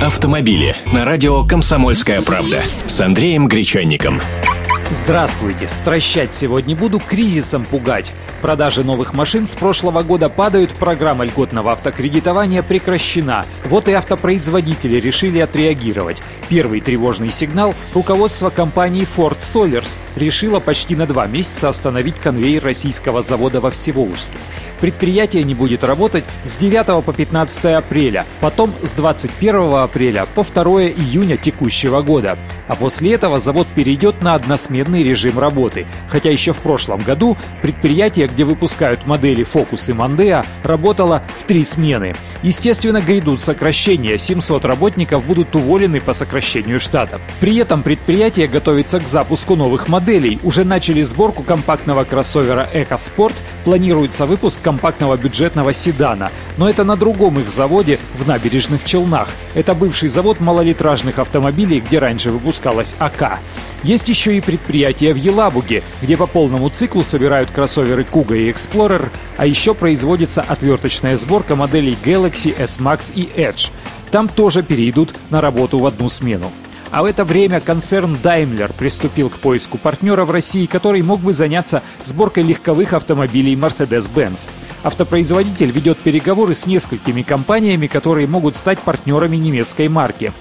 Автомобили на радио «Комсомольская правда» с Андреем Гречанником. Здравствуйте! Стращать сегодня буду, кризисом пугать. Продажи новых машин с прошлого года падают, программа льготного автокредитования прекращена. Вот и автопроизводители решили отреагировать. Первый тревожный сигнал – руководство компании Ford Solers решило почти на два месяца остановить конвейер российского завода во Всеволожске. Предприятие не будет работать с 9 по 15 апреля, потом с 21 апреля по 2 июня текущего года. А после этого завод перейдет на односменный режим работы. Хотя еще в прошлом году предприятие, где выпускают модели Focus и Mondeo, работало в три смены. Естественно, грядут сокращения. 700 работников будут уволены по сокращению штата. При этом предприятие готовится к запуску новых моделей. Уже начали сборку компактного кроссовера EcoSport. Планируется выпуск компактного бюджетного седана. Но это на другом их заводе в набережных Челнах. Это бывший завод малолитражных автомобилей, где раньше выпускалась АК. Есть еще и предприятия в Елабуге, где по полному циклу собирают кроссоверы Kuga и Explorer, а еще производится отверточная сборка моделей Galaxy, S-Max и Edge. Там тоже перейдут на работу в одну смену. А в это время концерн Daimler приступил к поиску партнера в России, который мог бы заняться сборкой легковых автомобилей Mercedes-Benz. Автопроизводитель ведет переговоры с несколькими компаниями, которые могут стать партнерами немецкой марки.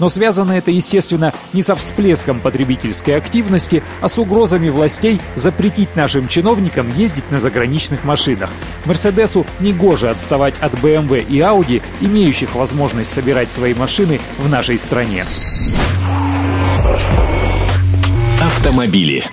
Но связано это, естественно, не со всплеском потребительской активности, а с угрозами властей запретить нашим чиновникам ездить на заграничных машинах. Мерседесу негоже отставать от BMW и Audi, имеющих возможность собирать свои машины в нашей стране. Автомобили.